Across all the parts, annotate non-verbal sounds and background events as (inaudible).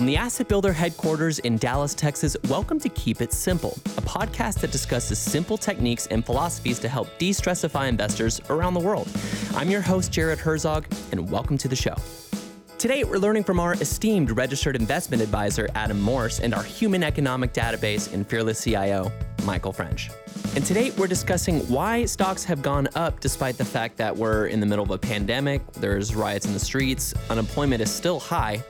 From the Asset Builder headquarters in Dallas, Texas, welcome to Keep It Simple, a podcast that discusses simple techniques and philosophies to help de stressify investors around the world. I'm your host, Jared Herzog, and welcome to the show. Today, we're learning from our esteemed registered investment advisor, Adam Morse, and our human economic database and fearless CIO, Michael French. And today, we're discussing why stocks have gone up despite the fact that we're in the middle of a pandemic, there's riots in the streets, unemployment is still high.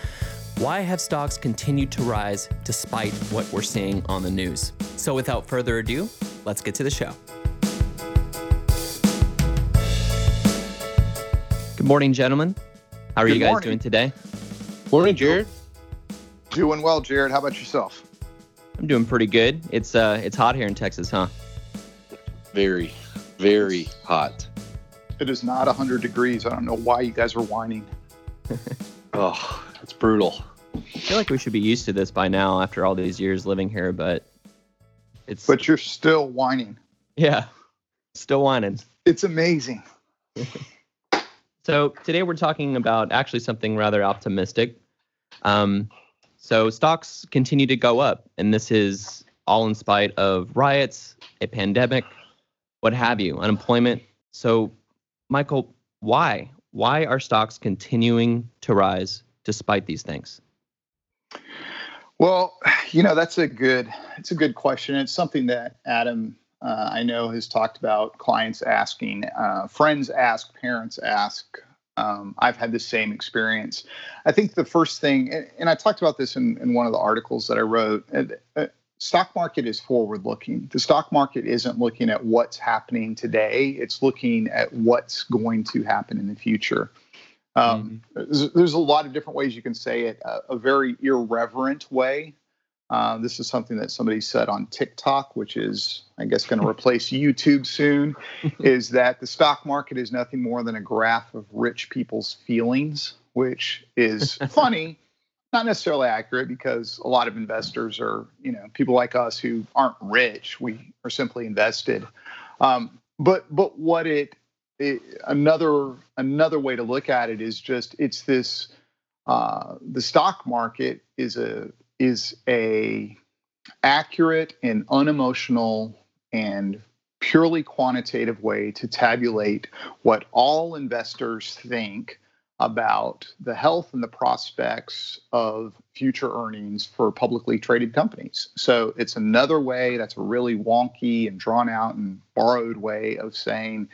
Why have stocks continued to rise despite what we're seeing on the news? So, without further ado, let's get to the show. Good morning, gentlemen. How are Good you guys morning. doing today? Morning, Jared. Doing well, Jared. How about yourself? I'm doing pretty good. It's uh, it's hot here in Texas, huh? Very, very hot. It is not 100 degrees. I don't know why you guys are whining. (laughs) Oh, it's brutal. I feel like we should be used to this by now after all these years living here, but it's But you're still whining. yeah, still whining. It's amazing. (laughs) So today we're talking about actually something rather optimistic. Um, so stocks continue to go up, and this is all in spite of riots, a pandemic, what have you, unemployment. So, Michael, why? Why are stocks continuing to rise despite these things? Well, you know, that's a good it's a good question. It's something that Adam uh, I know has talked about clients asking, uh, friends ask, parents ask. Um, I've had the same experience. I think the first thing, and, I talked about this in, in one of the articles that I wrote. Uh, uh, stock market is forward looking. The stock market isn't looking at what's happening today. It's looking at what's going to happen in the future. Um, there's, there's a lot of different ways you can say it. A, a very irreverent way. Uh, this is something that somebody said on TikTok, which is, I guess, going (laughs) to replace YouTube soon. (laughs) is that the stock market is nothing more than a graph of rich people's feelings, which is funny, (laughs) not necessarily accurate because a lot of investors are, you know, people like us who aren't rich. We are simply invested. Um, but but what it another another way to look at it is just it's this uh, the stock market is a is a accurate and unemotional and purely quantitative way to tabulate what all investors think about the health and the prospects of future earnings for publicly traded companies. So it's another way that's a really wonky and drawn out and borrowed way of saying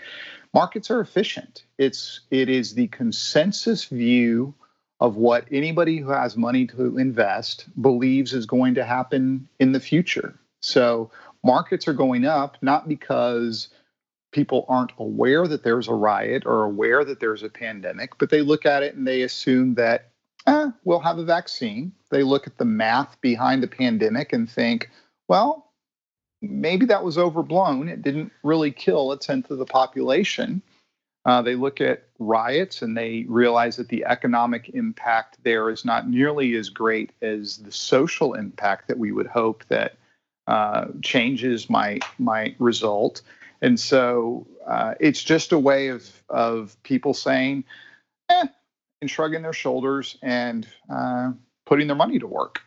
markets are efficient. It's it is the consensus view of what anybody who has money to invest believes is going to happen in the future. So markets are going up not because people aren't aware that there's a riot or aware that there's a pandemic, but they look at it and they assume that eh, we'll have a vaccine. They look at the math behind the pandemic and think, well, maybe that was overblown. It didn't really kill a tenth of the population. Uh, they look at riots and they realize that the economic impact there is not nearly as great as the social impact that we would hope that uh, changes might might result. And so uh, it's just a way of of people saying, eh, and shrugging their shoulders and uh, putting their money to work.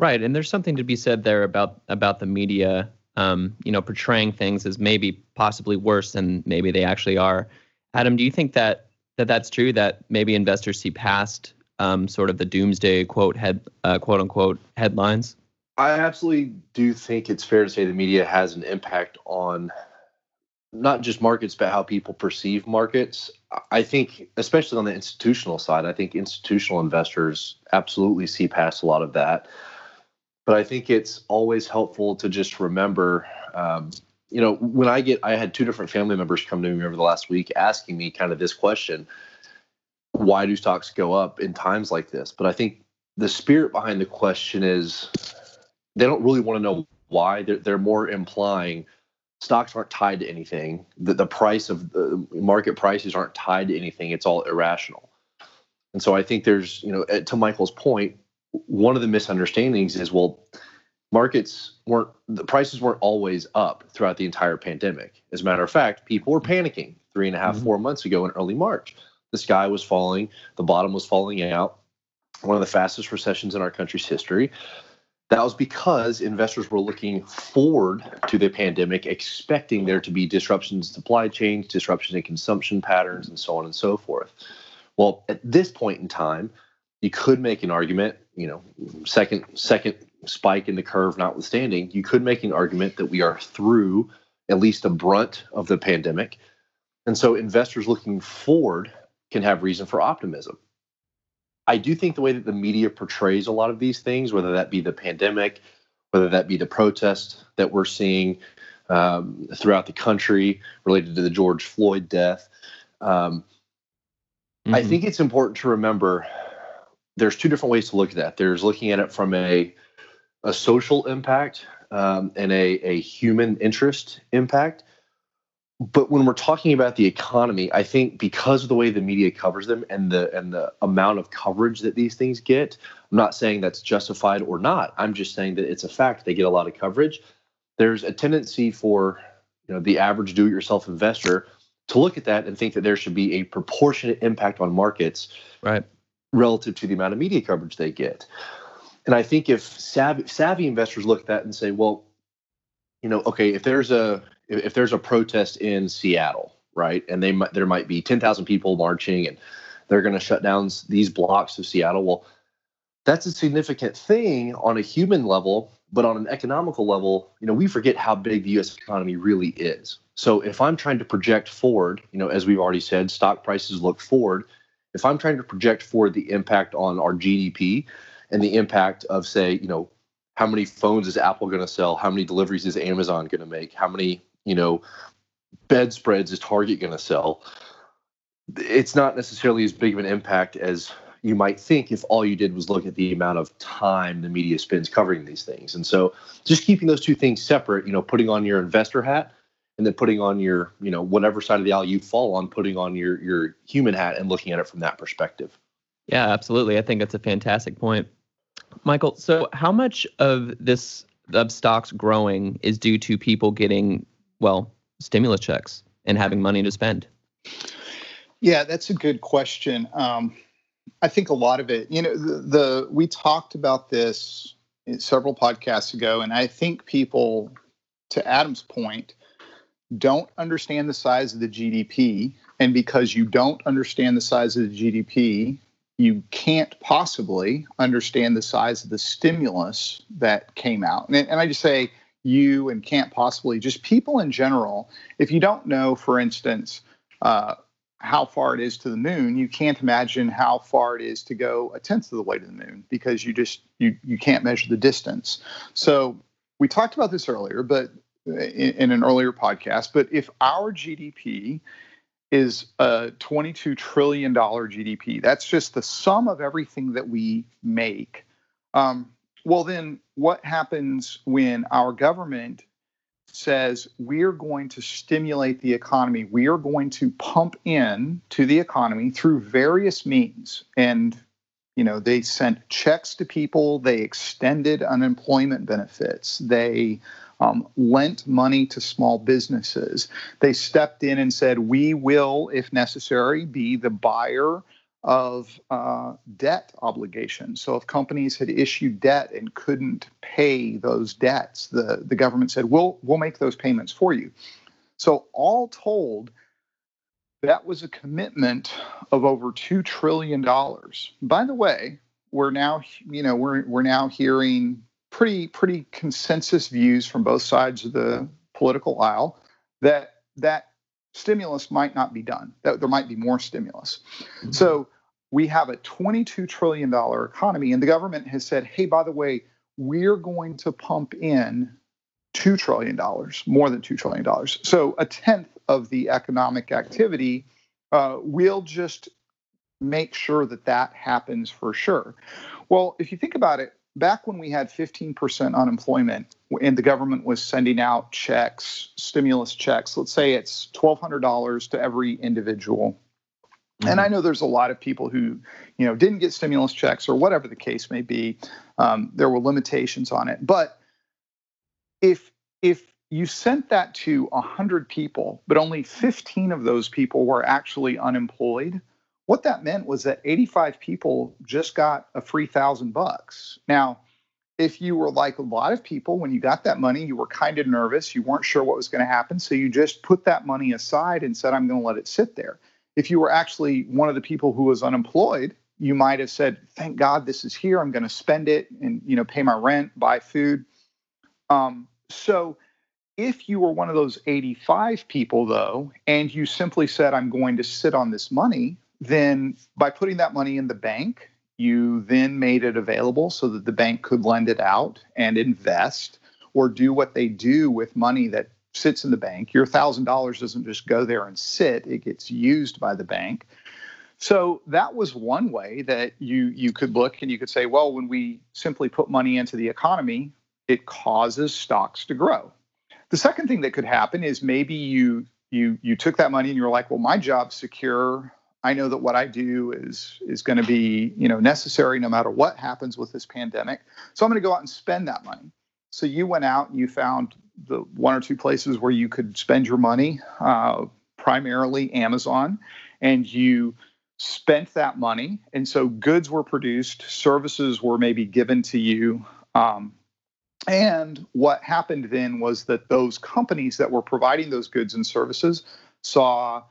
Right, and there's something to be said there about about the media, um, you know, portraying things as maybe possibly worse than maybe they actually are. Adam, do you think that that that's true? That maybe investors see past um, sort of the doomsday quote head uh, quote unquote headlines? I absolutely do think it's fair to say the media has an impact on not just markets, but how people perceive markets. I think, especially on the institutional side, I think institutional investors absolutely see past a lot of that. But I think it's always helpful to just remember, um, you know, when I get, I had two different family members come to me over the last week asking me kind of this question why do stocks go up in times like this? But I think the spirit behind the question is they don't really want to know why. They're, they're more implying stocks aren't tied to anything. The, the price of the market prices aren't tied to anything. It's all irrational. And so I think there's, you know, eh, to Michael's point, one of the misunderstandings is well, markets weren't, the prices weren't always up throughout the entire pandemic. As a matter of fact, people were panicking three and a half, Mhm. four months ago in early March. The sky was falling, the bottom was falling out one of the fastest recessions in our country's history. That was because investors were looking forward to the pandemic, expecting there to be disruptions in supply chains, disruptions in consumption patterns, and so on and so forth. Well, at this point in time, you could make an argument, you know, second second spike in the curve notwithstanding, you could make an argument that we are through at least the brunt of the pandemic. And so investors looking forward can have reason for optimism. I do think the way that the media portrays a lot of these things, whether that be the pandemic, whether that be the protests that we're seeing um, throughout the country related to the George Floyd death, um, mm-hmm. I think it's important to remember there's two different ways to look at that. There's looking at it from a a social impact um, and a, a human interest impact. But when we're talking about the economy, I think because of the way the media covers them and the and the amount of coverage that these things get, I'm not saying that's justified or not. I'm just saying that it's a fact they get a lot of coverage. There's a tendency for you know the average do-it-yourself investor to look at that and think that there should be a proportionate impact on markets right relative to the amount of media coverage they get. And I think if savvy, savvy investors look at that and say, well, you know, okay, if there's a if there's a protest in Seattle, right, and they there might be 10,000 people marching and they're going to shut down these blocks of Seattle. Well, that's a significant thing on a human level, but on an economical level, you know, we forget how big the U.S. economy really is. So if I'm trying to project forward, you know, as we've already said, stock prices look forward. If I'm trying to project forward the impact on our GDP, and the impact of say you know how many phones is apple going to sell how many deliveries is amazon going to make how many you know bedspreads is target going to sell it's not necessarily as big of an impact as you might think if all you did was look at the amount of time the media spends covering these things. And so just keeping those two things separate you know putting on your investor hat and then putting on your you know whatever side of the aisle you fall on putting on your your human hat and looking at it from that perspective yeah absolutely i think that's a fantastic point Michael, so how much of this of stocks growing is due to people getting well stimulus checks and having money to spend? Yeah, that's a good question. Um, I think a lot of it, you know, the, the we talked about this several podcasts ago, and I think people, to Adam's point, don't understand the size of the GDP, and because you don't understand the size of the GDP, you can't possibly understand the size of the stimulus that came out. And, and, I just say you and can't possibly, just people in general. If you don't know, for instance, uh, how far it is to the moon, you can't imagine how far it is to go a tenth of the way to the moon because you just you you can't measure the distance. So we talked about this earlier, but in, in an earlier podcast. But if our GDP is a $22 trillion GDP. That's just the sum of everything that we make. Um, well, then what happens when our government says we're going to stimulate the economy? We are going to pump in to the economy through various means. And, you know, they sent checks to people, they extended unemployment benefits, they um, lent money to small businesses. They stepped in and said, We will, if necessary, be the buyer of uh, debt obligations. So if companies had issued debt and couldn't pay those debts, the, the government said, we'll, we'll make those payments for you. So all told, that was a commitment of over $2 trillion. By the way, we're now, you know, we're, we're now hearing pretty pretty consensus views from both sides of the political aisle that that stimulus might not be done. That there might be more stimulus. Mm-hmm. So we have a 22 trillion dollar economy, and the government has said, "Hey, by the way, we're going to pump in two trillion dollars, more than two trillion dollars. So a tenth of the economic activity. Uh, we'll just make sure that that happens for sure." Well, if you think about it, back when we had 15% unemployment and the government was sending out checks, stimulus checks, let's say it's $1,200 to every individual. Mm-hmm. And I know there's a lot of people who, you know, didn't get stimulus checks or whatever the case may be. Um, there were limitations on it, but if if you sent that to 100 people, but only 15 of those people were actually unemployed, what that meant was that 85 people just got a free thousand bucks. Now, if you were like a lot of people, when you got that money, you were kind of nervous. You weren't sure what was going to happen. So you just put that money aside and said, I'm going to let it sit there. If you were actually one of the people who was unemployed, you might have said, Thank God this is here. I'm going to spend it and you know pay my rent, buy food. Um, so if you were one of those 85 people, though, and you simply said, I'm going to sit on this money, then by putting that money in the bank, you then made it available so that the bank could lend it out and invest or do what they do with money that sits in the bank. Your $1,000 doesn't just go there and sit, it gets used by the bank. So that was one way that you you could look and you could say, well, when we simply put money into the economy, it causes stocks to grow. The second thing that could happen is maybe you you you took that money and you're like, well, my job's secure. I know that what I do is is going to be you know necessary no matter what happens with this pandemic. So I'm going to go out and spend that money. So you went out and you found the one or two places where you could spend your money, uh, primarily Amazon, and you spent that money. And so goods were produced, services were maybe given to you. Um, and what happened then was that those companies that were providing those goods and services saw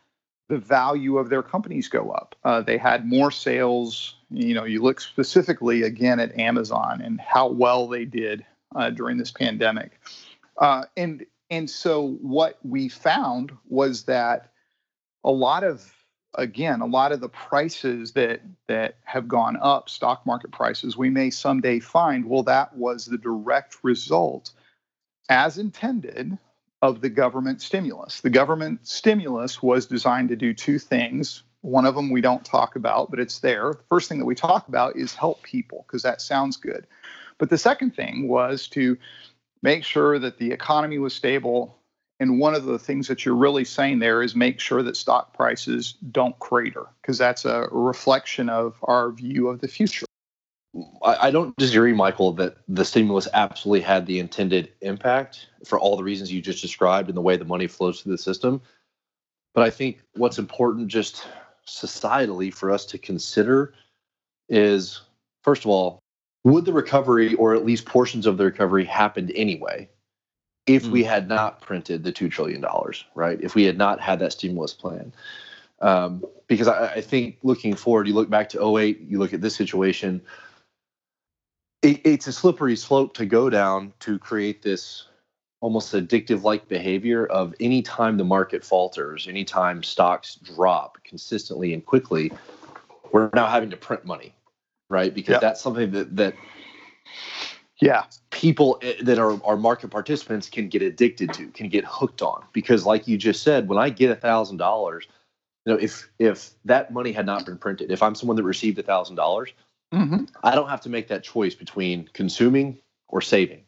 the value of their companies go up. Uh, they had more sales. You know, you look specifically again at Amazon and how well they did uh, during this pandemic. Uh, and and so what we found was that a lot of again a lot of the prices that that have gone up stock market prices we may someday find well that was the direct result as intended of the government stimulus. The government stimulus was designed to do two things. One of them we don't talk about, but it's there. The first thing that we talk about is help people because that sounds good. But the second thing was to make sure that the economy was stable. And one of the things that you're really saying there is make sure that stock prices don't crater because that's a reflection of our view of the future. I, I don't disagree, Michael, that the stimulus absolutely had the intended impact for all the reasons you just described and the way the money flows through the system. But I think what's important just societally for us to consider is first of all, would the recovery or at least portions of the recovery happened anyway if we hmm. had not printed the $2 trillion, right? If we had not had that stimulus plan. Um, because I, I, think looking forward, you look back to 08, you look at this situation, it, it's a slippery slope to go down to create this almost addictive like behavior of anytime the market falters, anytime stocks drop consistently and quickly, we're now having to print money, right? Because yep. that's something that that yeah people eh, that are, are market participants can get addicted to can get hooked on because like you just said when i get a thousand dollars you know if if that money had not been printed if i'm someone that received a thousand dollars Mm-hmm. I don't have to make that choice between consuming or saving.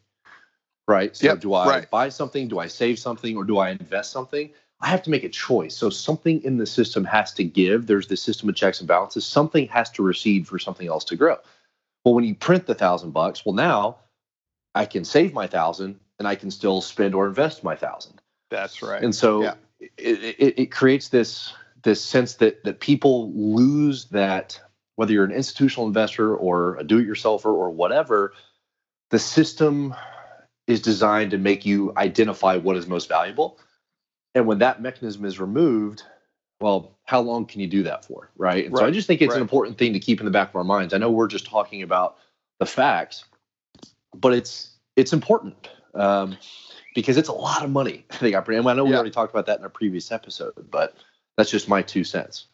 Right. So yep, do I right. buy something? Do I save something? Or do I invest something? I have to make a choice. So something in the system has to give. There's the system of checks and balances. Something has to recede for something else to grow. Well, when you print the thousand bucks, well, now I can save my thousand and I can still spend or invest my thousand. That's right. And so yeah. it, it, it creates this this sense that that people lose that whether you're an institutional investor or a do-it-yourselfer or whatever, the system is designed to make you identify what is most valuable. And when that mechanism is removed, well, how long can you do that for? Right. And right. so I just think it's right. an important thing to keep in the back of our minds. I know we're just talking about the facts, but it's it's important um, because it's a lot of money. I think I, I know we yeah. already talked about that in a previous episode, but that's just my two cents.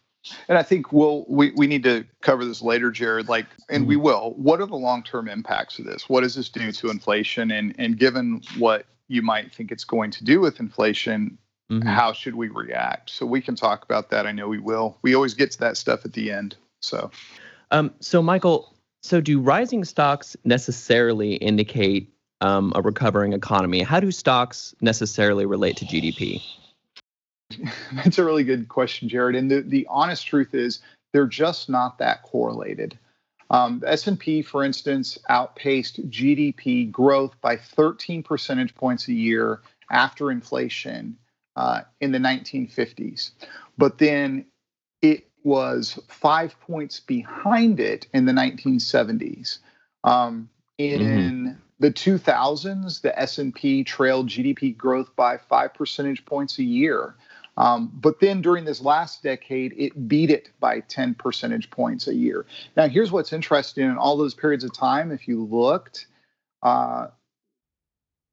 And I think we'll we, we need to cover this later, Jared. Like, and we mm-hmm. will. What are the long term impacts of this? What does this do to inflation? And and given what you might think it's going to do with inflation, mm-hmm. how should we react? So we can talk about that. I know we will. We always get to that stuff at the end. So, um, so Michael, so do rising stocks necessarily indicate um, a recovering economy? How do stocks necessarily relate to GDP? (laughs) That's a really good question, Jared. And the, the honest truth is they're just not that correlated. Um, S&P, for instance, outpaced GDP growth by 13 percentage points a year after inflation uh, in the 1950s. But then it was five points behind it in the 1970s. Um, in mm-hmm. the 2000s, the S&P trailed GDP growth by five percentage points a year. Um, but then during this last decade, it beat it by 10 percentage points a year. Now, here's what's interesting in all those periods of time, if you looked, uh,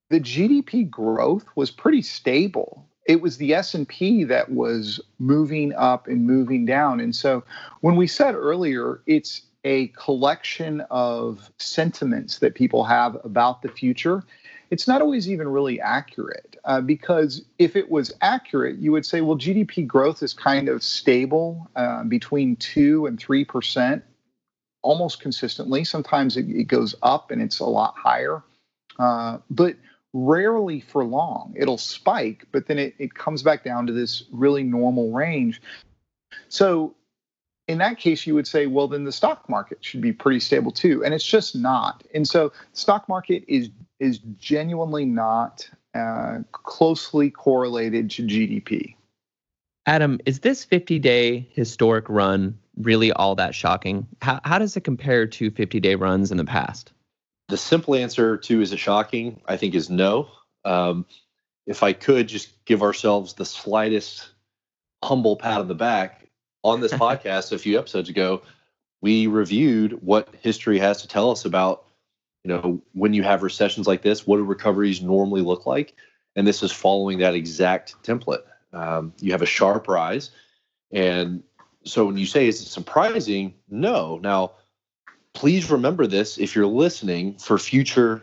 the GDP growth was pretty stable. It was the S&P that was moving up and moving down. And so when we said earlier, it's a collection of sentiments that people have about the future it's not always even really accurate uh, because if it was accurate, you would say, well, GDP growth is kind of stable uh, between 2 and 3% almost consistently. Sometimes it, it, goes up and it's a lot higher, uh, but rarely for long. It'll spike, but then it, it comes back down to this really normal range. So in that case, you would say, well, then the stock market should be pretty stable too, and it's just not. And so, stock market is is genuinely not uh, closely correlated to GDP. Adam, is this 50 day historic run really all that shocking? How, how does it compare to 50 day runs in the past? The simple answer to is it shocking? I think is no. Um, if I could just give ourselves the slightest humble pat on the back on this (laughs) podcast a few episodes ago, we reviewed what history has to tell us about you know, when you have recessions like this, what do recoveries normally look like? And this is following that exact template. Um, you have a sharp rise. And so when you say, is it surprising? No. Now, please remember this if you're listening for future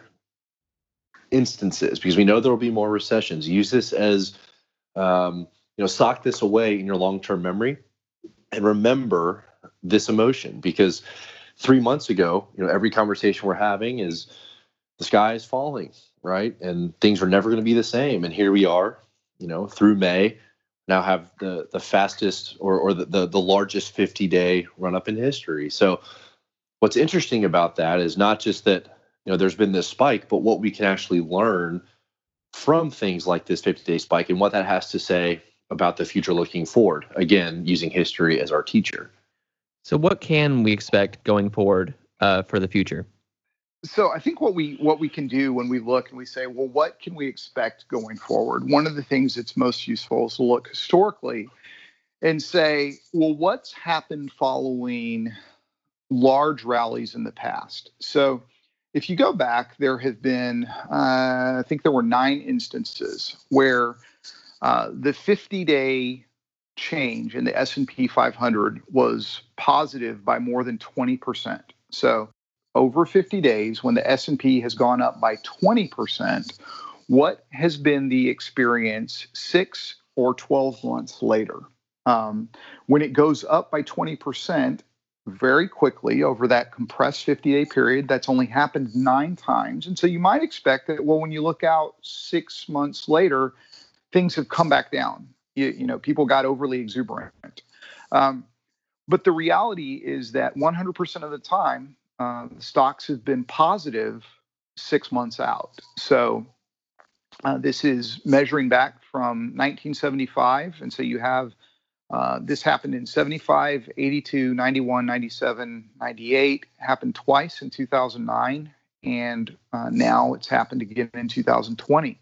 instances, because we know there will be more recessions. Use this as, um, you know, sock this away in your long term memory and remember this emotion because three months ago, you know, every conversation we're having is the sky is falling, right? And things are never going to be the same. And here we are, you know, through May, now have the the fastest or or the the, the largest 50 day run up in history. So what's interesting about that is not just that you know there's been this spike, but what we can actually learn from things like this 50 day spike and what that has to say about the future looking forward. Again, using history as our teacher. So, what can we expect going forward uh, for the future? So, I think what we what we can do when we look and we say, well, what can we expect going forward? One of the things that's most useful is to look historically and say, well, what's happened following large rallies in the past? So, if you go back, there have been, uh, I think there were nine instances where uh, the 50-day change in the S&P 500 was positive by more than 20%. So, over 50 days when the S&P has gone up by 20%, what has been the experience 6 or 12 months later? Um, when it goes up by 20% very quickly over that compressed 50 day period, that's only happened nine times. And so you might expect that, well, when you look out six months later, things have come back down. You, you know people got overly exuberant. Um, but the reality is that 100% of the time uh, stocks have been positive six months out. So uh, this is measuring back from 1975 and so you have uh, this happened in 75 82 91 97 98 happened twice in 2009 and uh, now it's happened again in 2020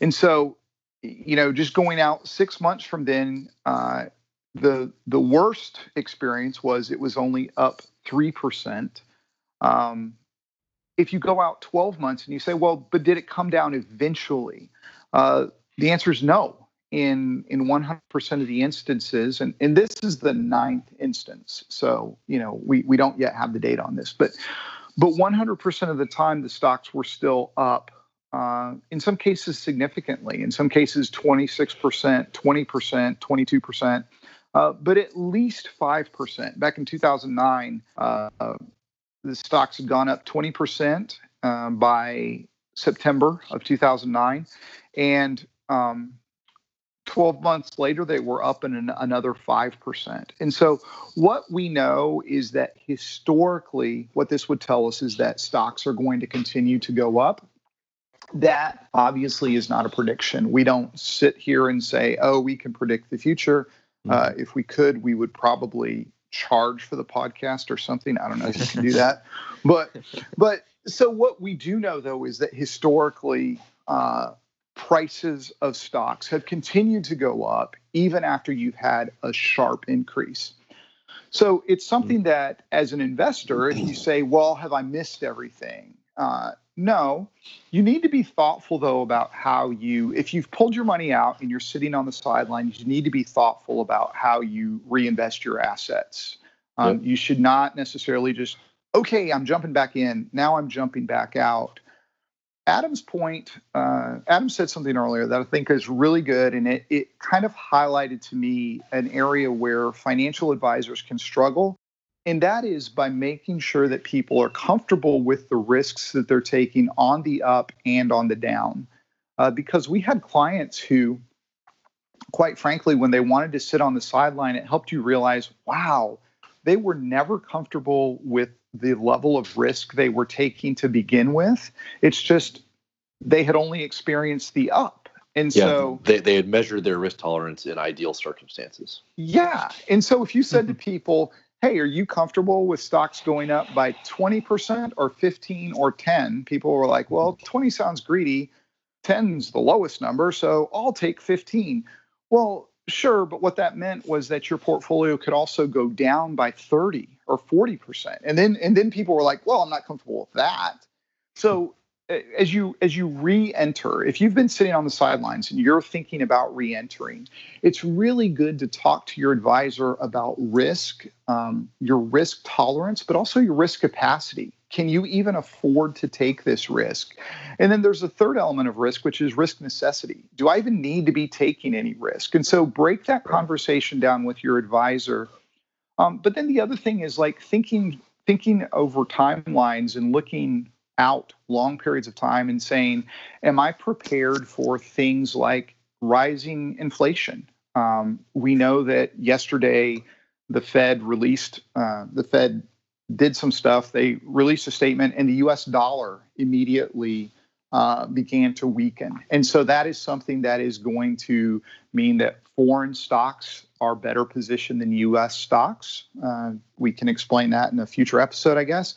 and so you know, just going out six months from then, uh, the the worst experience was it was only up three percent. Um, if you go out 12 months and you say, well, but did it come down eventually? Uh, the answer is no. In in 100% of the instances, and and this is the ninth instance, so you know we we don't yet have the data on this, but but 100% of the time the stocks were still up uh, in some cases significantly, in some cases 26%, 20%, 22%, uh, but at least 5%. Back in 2009, uh, the stocks had gone up 20% um, by September of 2009. And um, 12 months later, they were up in an, another 5%. And so, what we know is that historically, what this would tell us is that stocks are going to continue to go up that obviously is not a prediction. We don't sit here and say, oh, we can predict the future. Uh, if we could, we would probably charge for the podcast or something. I don't know if you can do that, (laughs) but but so what we do know though is that historically. Uh, prices of stocks have continued to go up even after you've had a sharp increase. So it's something that, as an investor, if you say, Well, have I missed everything? Uh, no, you need to be thoughtful though about how you, if you've pulled your money out and you're sitting on the sidelines, you need to be thoughtful about how you reinvest your assets. Um, yep. You should not necessarily just, okay, I'm jumping back in. Now I'm jumping back out. Adam's point, uh, Adam said something earlier that I think is really good, and it, it kind of highlighted to me an area where financial advisors can struggle and that is by making sure that people are comfortable with the risks that they're taking on the up and on the down. Uh, because we had clients who, quite frankly, when they wanted to sit on the sideline, it helped you realize, wow, they were never comfortable with the level of risk they were taking to begin with. It's just they had only experienced the up. And yeah, so they, they had measured their risk tolerance in ideal circumstances. Yeah. And so if you said to (laughs) people, hey, are you comfortable with stocks going up by 20% or 15 or 10? People were like, well, 20 sounds greedy. 10's the lowest number, so I'll take 15. Well, sure, but what that meant was that your portfolio could also go down by 30 or 40%. And then and then people were like, well, I'm not comfortable with that. So as you as you re-enter if you've been sitting on the sidelines and you're thinking about re-entering it's really good to talk to your advisor about risk um, your risk tolerance but also your risk capacity. Can you even afford to take this risk? And then there's a third element of risk which is risk necessity. Do i even need to be taking any risk? And so break that conversation down with your advisor. Um, but then the other thing is like thinking thinking over timelines and looking out long periods of time and saying, Am I prepared for things like rising inflation? Um, we know that yesterday the Fed released, uh, the Fed did some stuff. They released a statement, and the US dollar immediately uh, began to weaken. And so that is something that is going to mean that foreign stocks are better positioned than US stocks. Uh, we can explain that in a future episode, I guess.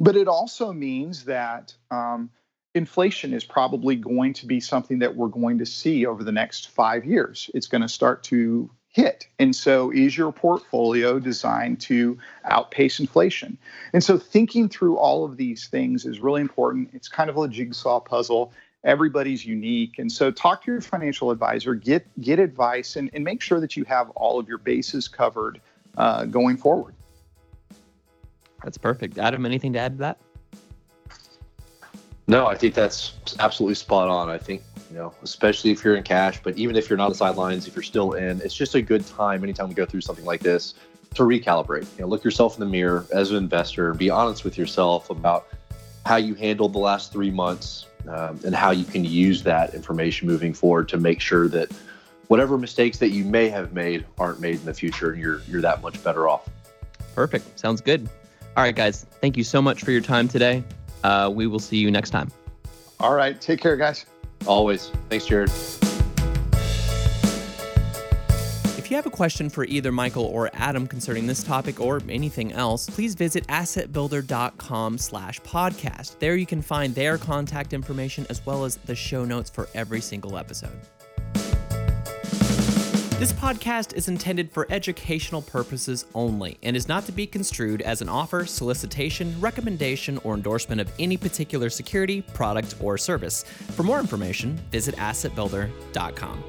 But it also means that um, inflation is probably going to be something that we're going to see over the next five years. It's going to start to hit. And so, is your portfolio designed to outpace inflation? And so, thinking through all of these things is really important. It's kind of a jigsaw puzzle. Everybody's unique. And so, talk to your financial advisor, get, get advice, and, and make sure that you have all of your bases covered uh, going forward. That's perfect. Adam, anything to add to that? No, I think that's absolutely spot on. I think, you know, especially if you're in cash, but even if you're not on the sidelines, if you're still in, it's just a good time anytime we go through something like this to recalibrate. You know, look yourself in the mirror as an investor, be honest with yourself about how you handled the last three months um, and how you can use that information moving forward to make sure that whatever mistakes that you may have made aren't made in the future and you're you're that much better off. Perfect. Sounds good. All right, guys. Thank you so much for your time today. Uh, we will see you next time. All right. Take care, guys. Always. Thanks, Jared. If you have a question for either Michael or Adam concerning this topic or anything else, please visit assetbuilder.com slash podcast. There you can find their contact information as well as the show notes for every single episode. This podcast is intended for educational purposes only and is not to be construed as an offer, solicitation, recommendation, or endorsement of any particular security, product, or service. For more information, visit assetbuilder.com.